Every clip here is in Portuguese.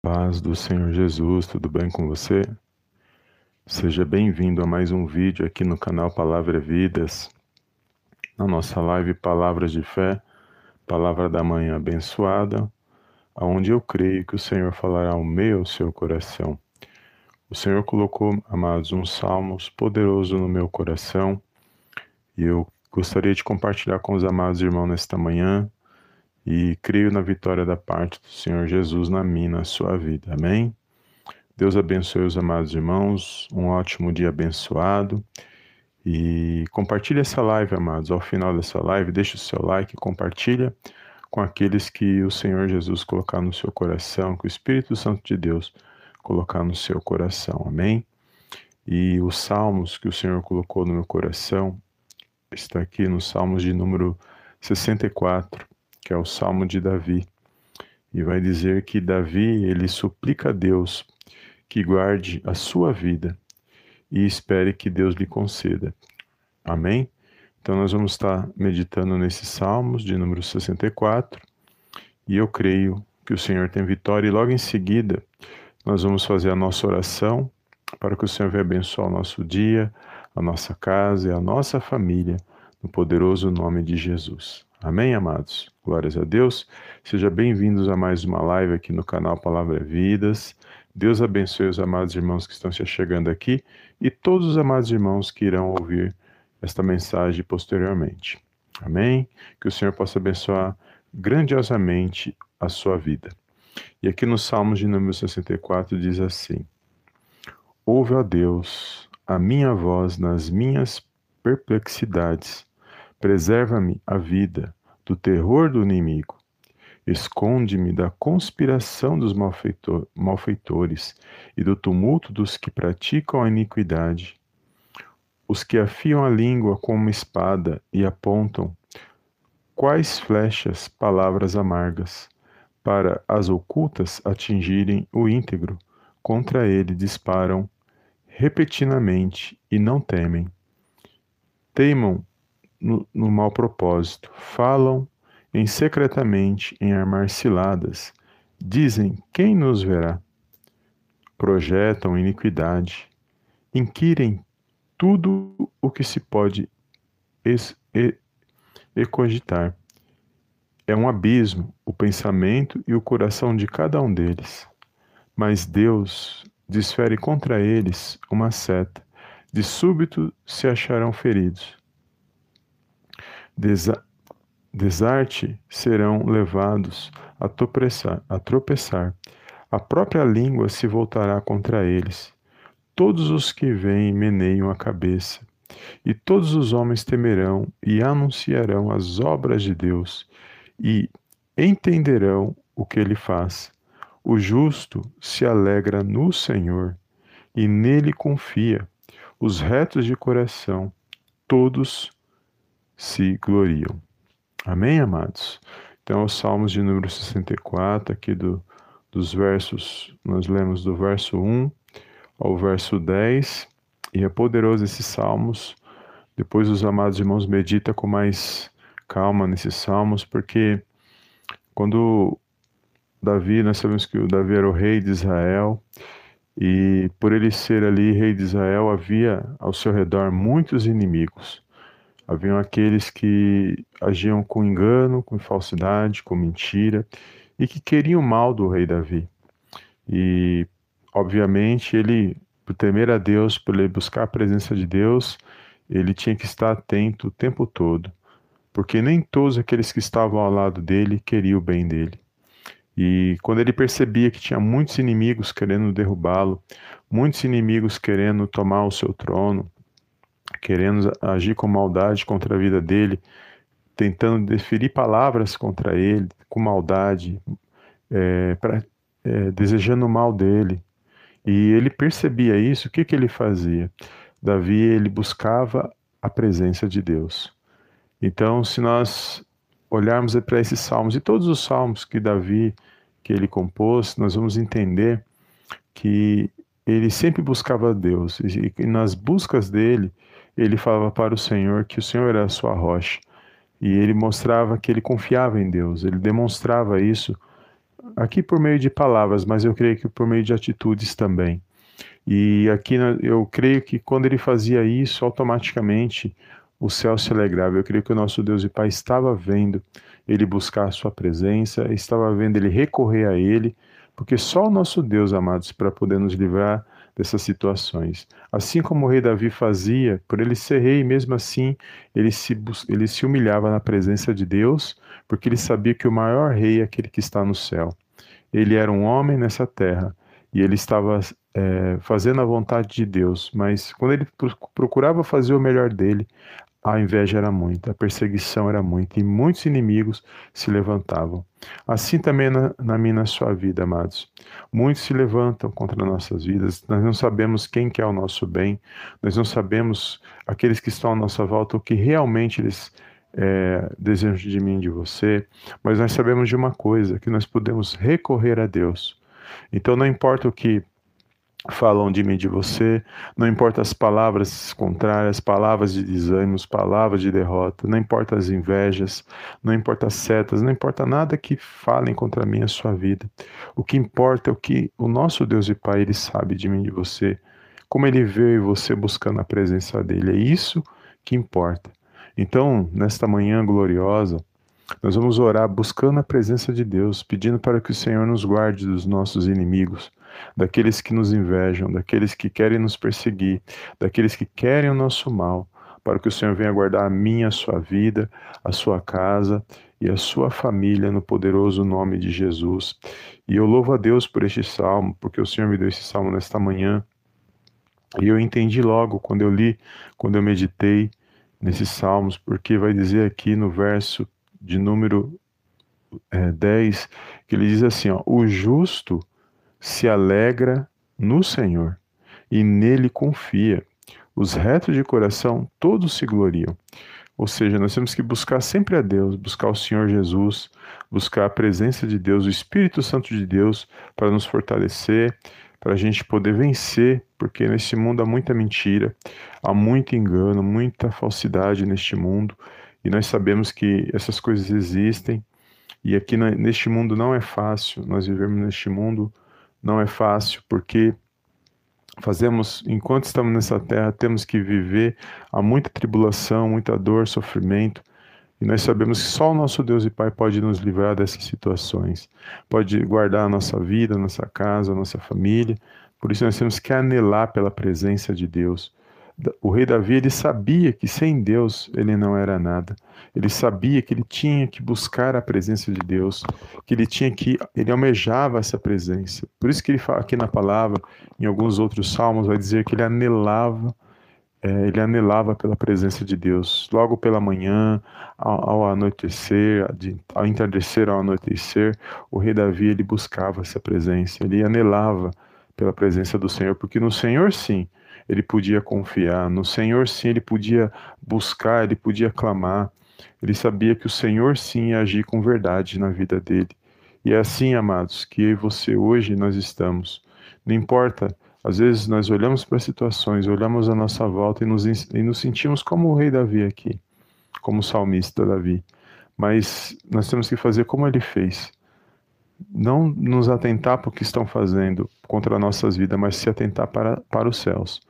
Paz do Senhor Jesus, tudo bem com você? Seja bem-vindo a mais um vídeo aqui no canal Palavra Vidas, na nossa live Palavras de Fé, Palavra da Manhã Abençoada, aonde eu creio que o Senhor falará ao meu seu coração. O Senhor colocou, amados, um salmos poderoso no meu coração e eu gostaria de compartilhar com os amados irmãos nesta manhã e creio na vitória da parte do Senhor Jesus na minha, na sua vida. Amém? Deus abençoe os amados irmãos, um ótimo dia abençoado. E compartilhe essa live, amados. Ao final dessa live, deixe o seu like, compartilha com aqueles que o Senhor Jesus colocar no seu coração, que o Espírito Santo de Deus colocar no seu coração. Amém? E os salmos que o Senhor colocou no meu coração está aqui nos salmos de número 64 que é o Salmo de Davi. E vai dizer que Davi, ele suplica a Deus que guarde a sua vida e espere que Deus lhe conceda. Amém? Então nós vamos estar meditando nesses salmos de número 64 e eu creio que o Senhor tem vitória e logo em seguida nós vamos fazer a nossa oração para que o Senhor venha abençoar o nosso dia, a nossa casa e a nossa família, no poderoso nome de Jesus. Amém, amados? Glórias a Deus. Sejam bem-vindos a mais uma live aqui no canal Palavra Vidas. Deus abençoe os amados irmãos que estão se chegando aqui e todos os amados irmãos que irão ouvir esta mensagem posteriormente. Amém? Que o Senhor possa abençoar grandiosamente a sua vida. E aqui no Salmos de número 64 diz assim: Ouve, ó Deus, a minha voz nas minhas perplexidades Preserva-me a vida do terror do inimigo. Esconde-me da conspiração dos malfeitor, malfeitores e do tumulto dos que praticam a iniquidade. Os que afiam a língua com uma espada e apontam quais flechas, palavras amargas, para as ocultas atingirem o íntegro, contra ele disparam repetidamente e não temem. Teimam no, no mau propósito, falam em secretamente em armar ciladas, dizem: quem nos verá? Projetam iniquidade, inquirem tudo o que se pode es, e, e cogitar. É um abismo o pensamento e o coração de cada um deles. Mas Deus desfere contra eles uma seta, de súbito se acharão feridos desa desarte serão levados a tropeçar, a tropeçar. A própria língua se voltará contra eles. Todos os que vêm meneiam a cabeça, e todos os homens temerão e anunciarão as obras de Deus, e entenderão o que ele faz. O justo se alegra no Senhor, e nele confia. Os retos de coração, todos se gloriam. Amém, amados? Então, os Salmos de número 64, aqui do, dos versos, nós lemos do verso 1 ao verso 10, e é poderoso esses salmos. Depois os amados irmãos medita com mais calma nesses salmos, porque quando Davi, nós sabemos que o Davi era o rei de Israel, e por ele ser ali rei de Israel, havia ao seu redor muitos inimigos. Haviam aqueles que agiam com engano, com falsidade, com mentira e que queriam mal do rei Davi. E, obviamente, ele, por temer a Deus, por ele buscar a presença de Deus, ele tinha que estar atento o tempo todo, porque nem todos aqueles que estavam ao lado dele queriam o bem dele. E quando ele percebia que tinha muitos inimigos querendo derrubá-lo, muitos inimigos querendo tomar o seu trono, querendo agir com maldade contra a vida dele, tentando deferir palavras contra ele, com maldade, é, pra, é, desejando o mal dele. E ele percebia isso, o que, que ele fazia? Davi, ele buscava a presença de Deus. Então, se nós olharmos para esses salmos e todos os salmos que Davi que ele compôs, nós vamos entender que ele sempre buscava Deus e, nas buscas dele ele falava para o Senhor que o Senhor era a sua rocha. E ele mostrava que ele confiava em Deus, ele demonstrava isso aqui por meio de palavras, mas eu creio que por meio de atitudes também. E aqui eu creio que quando ele fazia isso, automaticamente o céu se alegrava. Eu creio que o nosso Deus e Pai estava vendo ele buscar a sua presença, estava vendo ele recorrer a ele, porque só o nosso Deus, amados, para poder nos livrar dessas situações. Assim como o rei Davi fazia, por ele ser rei, mesmo assim, ele se, ele se humilhava na presença de Deus, porque ele sabia que o maior rei é aquele que está no céu. Ele era um homem nessa terra e ele estava é, fazendo a vontade de Deus, mas quando ele procurava fazer o melhor dele, a inveja era muita, a perseguição era muita e muitos inimigos se levantavam. Assim também na, na minha na sua vida, amados. Muitos se levantam contra nossas vidas, nós não sabemos quem quer o nosso bem, nós não sabemos aqueles que estão à nossa volta o que realmente eles é, desejam de mim, de você, mas nós sabemos de uma coisa, que nós podemos recorrer a Deus. Então não importa o que falam de mim de você, não importa as palavras contrárias, palavras de desânimo, palavras de derrota, não importa as invejas, não importa as setas, não importa nada que falem contra mim a sua vida. O que importa é o que o nosso Deus e Pai, ele sabe de mim e de você, como ele vê você buscando a presença dele. É isso que importa. Então, nesta manhã gloriosa, nós vamos orar buscando a presença de Deus, pedindo para que o Senhor nos guarde dos nossos inimigos, daqueles que nos invejam, daqueles que querem nos perseguir, daqueles que querem o nosso mal, para que o Senhor venha guardar a minha, a sua vida, a sua casa e a sua família no poderoso nome de Jesus. E eu louvo a Deus por este salmo, porque o Senhor me deu esse salmo nesta manhã. E eu entendi logo quando eu li, quando eu meditei nesses salmos, porque vai dizer aqui no verso de número é, 10, que ele diz assim: ó, O justo se alegra no Senhor e nele confia. Os retos de coração todos se gloriam. Ou seja, nós temos que buscar sempre a Deus, buscar o Senhor Jesus, buscar a presença de Deus, o Espírito Santo de Deus, para nos fortalecer, para a gente poder vencer, porque nesse mundo há muita mentira, há muito engano, muita falsidade neste mundo, e nós sabemos que essas coisas existem, e aqui neste mundo não é fácil, nós vivemos neste mundo não é fácil, porque fazemos, enquanto estamos nessa terra, temos que viver há muita tribulação, muita dor, sofrimento, e nós sabemos que só o nosso Deus e Pai pode nos livrar dessas situações, pode guardar a nossa vida, a nossa casa, a nossa família. Por isso nós temos que anelar pela presença de Deus. O rei Davi ele sabia que sem Deus ele não era nada. Ele sabia que ele tinha que buscar a presença de Deus, que ele tinha que ele almejava essa presença. Por isso que ele fala aqui na palavra, em alguns outros salmos vai dizer que ele anelava é, ele anelava pela presença de Deus. Logo pela manhã, ao, ao anoitecer, ao entardecer, ao anoitecer, o rei Davi ele buscava essa presença, ele anelava pela presença do Senhor, porque no Senhor sim ele podia confiar, no Senhor sim ele podia buscar, ele podia clamar. Ele sabia que o Senhor sim ia agir com verdade na vida dele. E é assim, amados, que eu e você hoje nós estamos. Não importa às vezes nós olhamos para situações, olhamos à nossa volta e nos, e nos sentimos como o rei Davi aqui, como o salmista Davi. Mas nós temos que fazer como ele fez. Não nos atentar para o que estão fazendo contra nossas vidas, mas se atentar para, para os céus.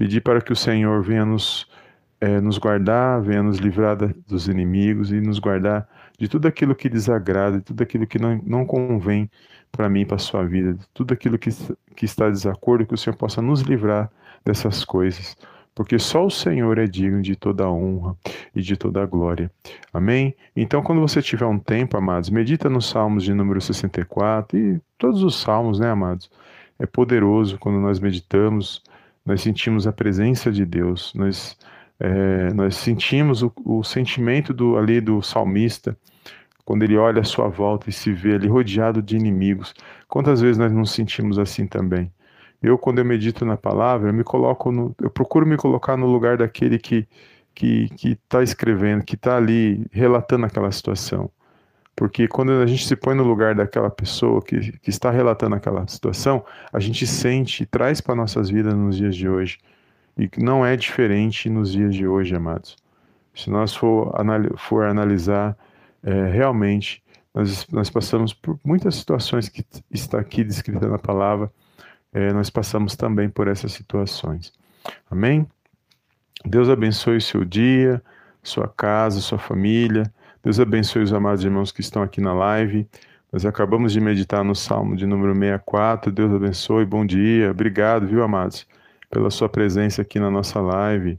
Pedir para que o Senhor venha nos, é, nos guardar, venha nos livrar dos inimigos e nos guardar de tudo aquilo que desagrada, de tudo aquilo que não, não convém para mim, para a sua vida, tudo aquilo que, que está em desacordo, que o Senhor possa nos livrar dessas coisas, porque só o Senhor é digno de toda a honra e de toda a glória. Amém? Então, quando você tiver um tempo, amados, medita nos Salmos de número 64 e todos os Salmos, né, amados? É poderoso quando nós meditamos, nós sentimos a presença de Deus, nós, é, nós sentimos o, o sentimento do, ali do salmista, quando ele olha à sua volta e se vê ali rodeado de inimigos. Quantas vezes nós nos sentimos assim também? Eu, quando eu medito na palavra, eu me coloco no, eu procuro me colocar no lugar daquele que que está escrevendo, que está ali relatando aquela situação. Porque quando a gente se põe no lugar daquela pessoa que, que está relatando aquela situação, a gente sente e traz para nossas vidas nos dias de hoje. E não é diferente nos dias de hoje, amados. Se nós for, for analisar é, realmente nós, nós passamos por muitas situações que está aqui descrita na palavra, é, nós passamos também por essas situações. Amém? Deus abençoe o seu dia, sua casa, sua família. Deus abençoe os amados irmãos que estão aqui na live. Nós acabamos de meditar no Salmo de número 64. Deus abençoe, bom dia. Obrigado, viu, amados, pela sua presença aqui na nossa live.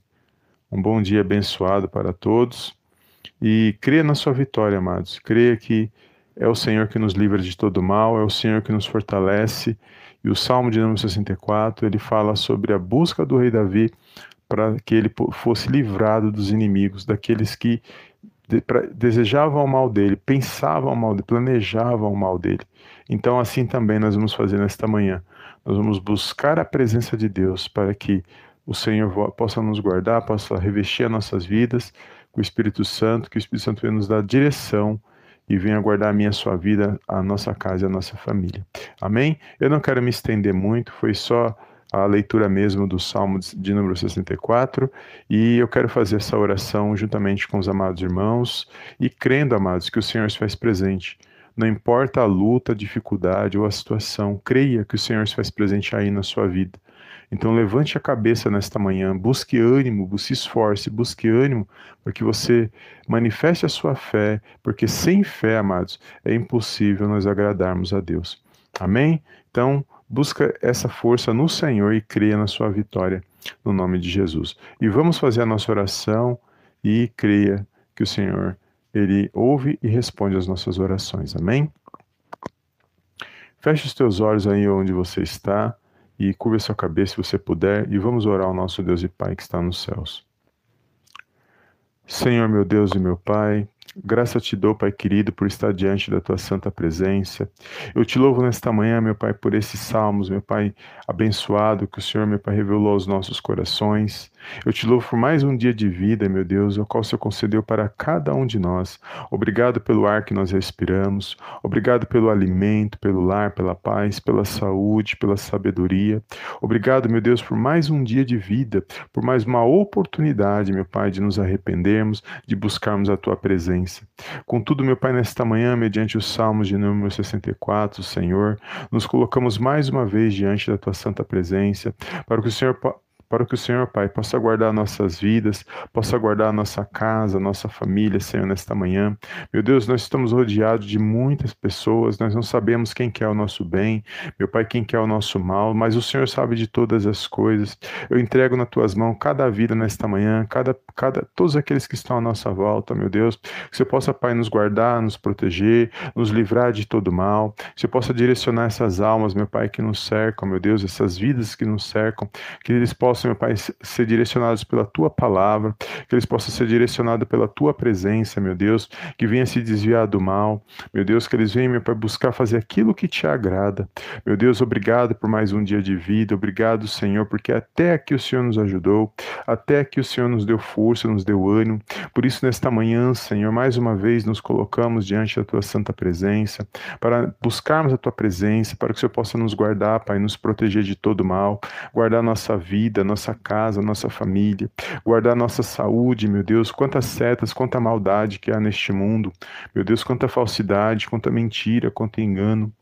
Um bom dia abençoado para todos. E creia na sua vitória, amados. Creia que é o Senhor que nos livra de todo mal, é o Senhor que nos fortalece. E o Salmo de número 64, ele fala sobre a busca do rei Davi para que ele fosse livrado dos inimigos, daqueles que desejavam o mal dele, pensavam o mal dele, planejavam o mal dele. Então, assim também nós vamos fazer nesta manhã. Nós vamos buscar a presença de Deus para que o Senhor possa nos guardar, possa revestir as nossas vidas com o Espírito Santo, que o Espírito Santo venha nos dar direção e venha guardar a minha sua vida, a nossa casa e a nossa família. Amém? Eu não quero me estender muito, foi só a leitura mesmo do Salmo de número 64 e eu quero fazer essa oração juntamente com os amados irmãos e crendo, amados, que o Senhor se faz presente. Não importa a luta, a dificuldade ou a situação, creia que o Senhor se faz presente aí na sua vida. Então levante a cabeça nesta manhã, busque ânimo, se esforce, busque ânimo para que você manifeste a sua fé, porque sem fé, amados, é impossível nós agradarmos a Deus. Amém? Então, busca essa força no Senhor e creia na sua vitória, no nome de Jesus. E vamos fazer a nossa oração e creia que o Senhor, Ele ouve e responde às nossas orações. Amém? Feche os teus olhos aí onde você está e curva sua cabeça se você puder e vamos orar ao nosso Deus e Pai que está nos céus. Senhor meu Deus e meu Pai, Graça te dou, Pai querido, por estar diante da tua santa presença. Eu te louvo nesta manhã, meu Pai, por esses salmos, meu Pai, abençoado que o Senhor, meu Pai, revelou aos nossos corações. Eu te louvo por mais um dia de vida, meu Deus, o qual o Senhor concedeu para cada um de nós. Obrigado pelo ar que nós respiramos. Obrigado pelo alimento, pelo lar, pela paz, pela saúde, pela sabedoria. Obrigado, meu Deus, por mais um dia de vida, por mais uma oportunidade, meu Pai, de nos arrependermos, de buscarmos a tua presença presença. Contudo, meu Pai, nesta manhã, mediante os Salmos de número 64, Senhor, nos colocamos mais uma vez diante da tua santa presença, para que o Senhor para que o Senhor, Pai, possa guardar nossas vidas, possa guardar nossa casa, nossa família, Senhor, nesta manhã. Meu Deus, nós estamos rodeados de muitas pessoas, nós não sabemos quem quer o nosso bem, meu Pai, quem quer o nosso mal, mas o Senhor sabe de todas as coisas. Eu entrego nas tuas mãos cada vida nesta manhã, cada, cada, todos aqueles que estão à nossa volta, meu Deus, que você possa, Pai, nos guardar, nos proteger, nos livrar de todo mal, que você possa direcionar essas almas, meu Pai, que nos cercam, meu Deus, essas vidas que nos cercam, que eles possam meu Pai, ser direcionados pela tua palavra, que eles possam ser direcionados pela tua presença, meu Deus, que venha se desviar do mal, meu Deus, que eles venham, meu Pai, buscar fazer aquilo que te agrada. Meu Deus, obrigado por mais um dia de vida, obrigado, Senhor, porque até aqui o Senhor nos ajudou, até aqui o Senhor nos deu força, nos deu ânimo. Por isso, nesta manhã, Senhor, mais uma vez nos colocamos diante da tua santa presença, para buscarmos a tua presença, para que o Senhor possa nos guardar, Pai, nos proteger de todo mal, guardar nossa vida, nossa casa, nossa família, guardar nossa saúde, meu Deus, quantas setas, quanta maldade que há neste mundo, meu Deus, quanta falsidade, quanta mentira, quanto engano.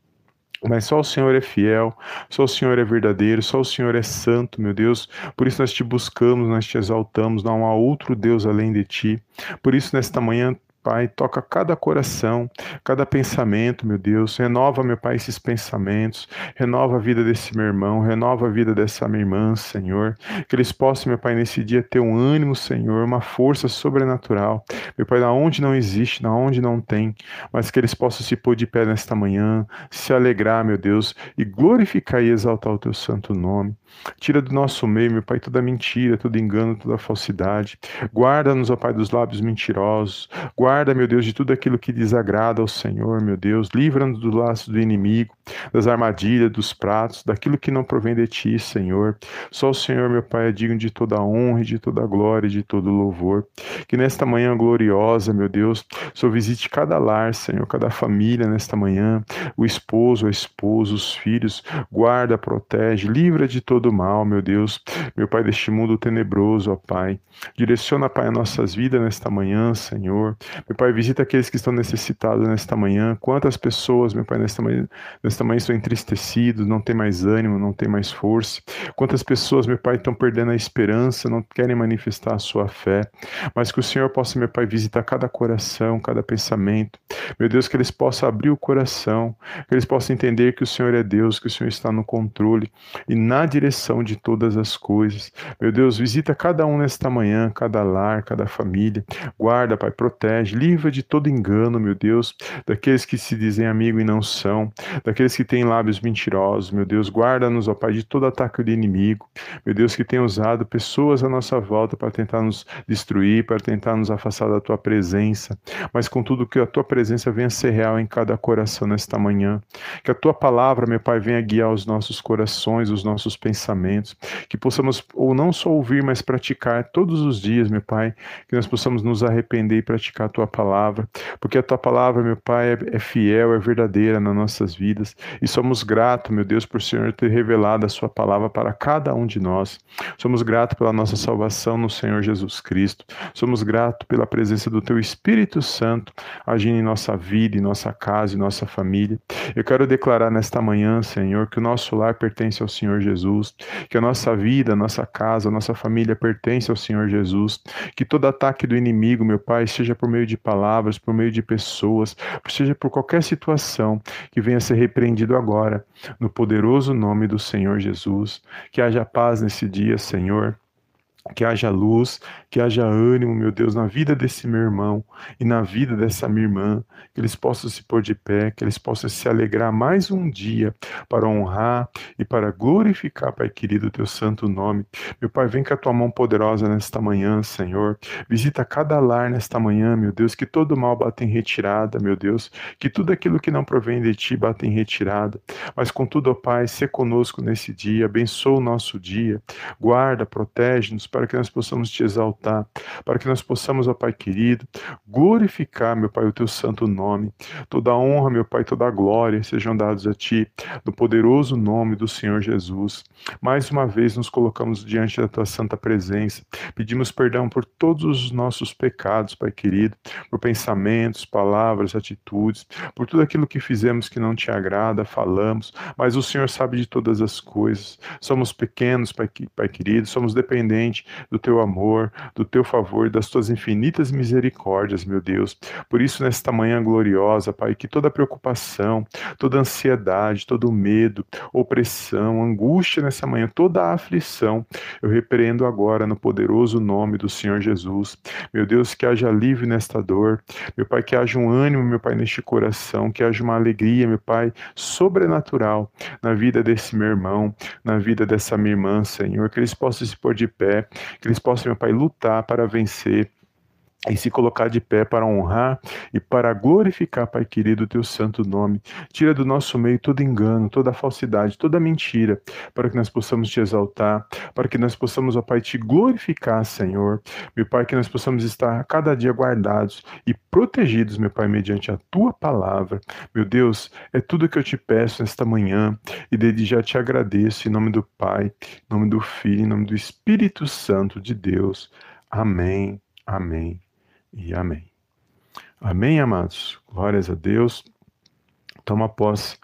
Mas só o Senhor é fiel, só o Senhor é verdadeiro, só o Senhor é santo, meu Deus. Por isso nós te buscamos, nós te exaltamos, não há outro Deus além de ti. Por isso, nesta manhã, Pai, toca cada coração, cada pensamento, meu Deus. Renova, meu Pai, esses pensamentos. Renova a vida desse meu irmão, renova a vida dessa minha irmã, Senhor. Que eles possam, meu Pai, nesse dia ter um ânimo, Senhor, uma força sobrenatural. Meu Pai, da onde não existe, da onde não tem, mas que eles possam se pôr de pé nesta manhã, se alegrar, meu Deus, e glorificar e exaltar o teu santo nome. Tira do nosso meio, meu Pai, toda mentira, todo engano, toda falsidade. Guarda-nos, ó Pai, dos lábios mentirosos. Guarda, meu Deus, de tudo aquilo que desagrada ao Senhor, meu Deus. Livra-nos do laço do inimigo, das armadilhas, dos pratos, daquilo que não provém de Ti, Senhor. Só o Senhor, meu Pai, é digno de toda a honra, de toda glória e de todo louvor. Que nesta manhã gloriosa, meu Deus, só visite cada lar, Senhor, cada família nesta manhã, o esposo, a esposa, os filhos. Guarda, protege, livra de todo mal, meu Deus, meu Pai, deste mundo tenebroso, ó Pai. Direciona, Pai, as nossas vidas nesta manhã, Senhor. Meu Pai, visita aqueles que estão necessitados nesta manhã. Quantas pessoas, meu Pai, nesta manhã, nesta manhã estão entristecidos, não tem mais ânimo, não tem mais força. Quantas pessoas, meu Pai, estão perdendo a esperança, não querem manifestar a sua fé. Mas que o Senhor possa, meu Pai, visitar cada coração, cada pensamento. Meu Deus, que eles possam abrir o coração, que eles possam entender que o Senhor é Deus, que o Senhor está no controle e na direção de todas as coisas. Meu Deus, visita cada um nesta manhã, cada lar, cada família. Guarda, Pai, protege, livra de todo engano, meu Deus, daqueles que se dizem amigo e não são, daqueles que têm lábios mentirosos, meu Deus, guarda-nos, ó Pai, de todo ataque do inimigo, meu Deus, que tem usado pessoas à nossa volta para tentar nos destruir, para tentar nos afastar da tua presença, mas contudo que a tua presença venha ser real em cada coração nesta manhã, que a tua palavra, meu Pai, venha guiar os nossos corações, os nossos pensamentos, que possamos ou não só ouvir, mas praticar todos os dias, meu Pai, que nós possamos nos arrepender e praticar a tua palavra, porque a tua palavra, meu Pai, é, é fiel, é verdadeira nas nossas vidas e somos gratos, meu Deus, por o Senhor ter revelado a sua palavra para cada um de nós. Somos gratos pela nossa salvação no Senhor Jesus Cristo. Somos gratos pela presença do teu Espírito Santo agindo em nossa vida, em nossa casa, em nossa família. Eu quero declarar nesta manhã, Senhor, que o nosso lar pertence ao Senhor Jesus, que a nossa vida, a nossa casa, a nossa família pertence ao Senhor Jesus, que todo ataque do inimigo, meu Pai, seja por meio de palavras, por meio de pessoas, seja por qualquer situação, que venha ser repreendido agora, no poderoso nome do Senhor Jesus. Que haja paz nesse dia, Senhor que haja luz, que haja ânimo, meu Deus, na vida desse meu irmão e na vida dessa minha irmã, que eles possam se pôr de pé, que eles possam se alegrar mais um dia para honrar e para glorificar, Pai querido, o teu santo nome. Meu Pai, vem com a tua mão poderosa nesta manhã, Senhor. Visita cada lar nesta manhã, meu Deus, que todo mal bata em retirada, meu Deus, que tudo aquilo que não provém de ti bata em retirada. Mas contudo, ó Pai, se conosco nesse dia, abençoa o nosso dia, guarda, protege-nos, para que nós possamos te exaltar, para que nós possamos, ó Pai querido, glorificar, meu Pai, o teu santo nome. Toda honra, meu Pai, toda glória sejam dados a ti, no poderoso nome do Senhor Jesus. Mais uma vez nos colocamos diante da tua santa presença, pedimos perdão por todos os nossos pecados, Pai querido, por pensamentos, palavras, atitudes, por tudo aquilo que fizemos que não te agrada, falamos, mas o Senhor sabe de todas as coisas. Somos pequenos, Pai, pai querido, somos dependentes do teu amor, do teu favor das tuas infinitas misericórdias, meu Deus. Por isso, nesta manhã gloriosa, Pai, que toda preocupação, toda ansiedade, todo medo, opressão, angústia nessa manhã, toda a aflição, eu repreendo agora no poderoso nome do Senhor Jesus. Meu Deus, que haja alívio nesta dor. Meu Pai, que haja um ânimo, meu Pai, neste coração, que haja uma alegria, meu Pai, sobrenatural na vida desse meu irmão, na vida dessa minha irmã, Senhor, que eles possam se pôr de pé, que eles possam, meu Pai, lutar para vencer e se colocar de pé para honrar e para glorificar, Pai querido, o teu santo nome. Tira do nosso meio todo engano, toda falsidade, toda mentira, para que nós possamos te exaltar, para que nós possamos, ó Pai, te glorificar, Senhor. Meu Pai, que nós possamos estar cada dia guardados e protegidos, meu Pai, mediante a tua palavra. Meu Deus, é tudo que eu te peço nesta manhã e desde já te agradeço em nome do Pai, em nome do Filho, em nome do Espírito Santo de Deus. Amém. Amém e amém. Amém, amados? Glórias a Deus. Toma posse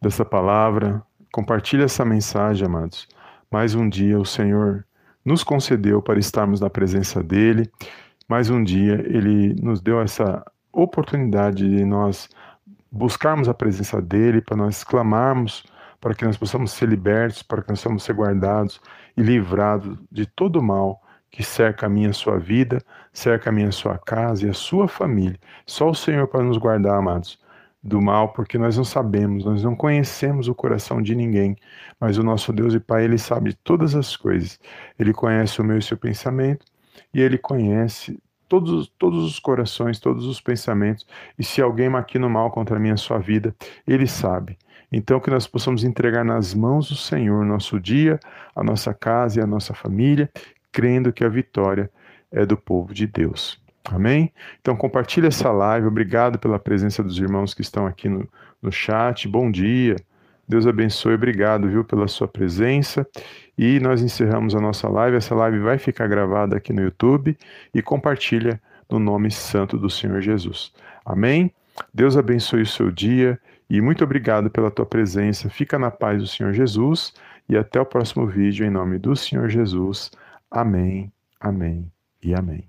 dessa palavra, compartilhe essa mensagem, amados. Mais um dia o Senhor nos concedeu para estarmos na presença dEle. Mais um dia Ele nos deu essa oportunidade de nós buscarmos a presença dEle, para nós clamarmos, para que nós possamos ser libertos, para que nós possamos ser guardados e livrados de todo mal que cerca a minha sua vida, cerca a minha sua casa e a sua família. Só o Senhor para nos guardar, amados, do mal, porque nós não sabemos, nós não conhecemos o coração de ninguém, mas o nosso Deus e Pai, ele sabe todas as coisas. Ele conhece o meu e o seu pensamento e ele conhece todos, todos os corações, todos os pensamentos. E se alguém maquina o mal contra a minha sua vida, ele sabe. Então, que nós possamos entregar nas mãos do Senhor nosso dia, a nossa casa e a nossa família, crendo que a vitória é do povo de Deus. Amém? Então compartilhe essa live. Obrigado pela presença dos irmãos que estão aqui no, no chat. Bom dia. Deus abençoe. Obrigado, viu, pela sua presença. E nós encerramos a nossa live. Essa live vai ficar gravada aqui no YouTube e compartilha no nome santo do Senhor Jesus. Amém? Deus abençoe o seu dia e muito obrigado pela tua presença. Fica na paz do Senhor Jesus e até o próximo vídeo em nome do Senhor Jesus. Amém, amém e amém.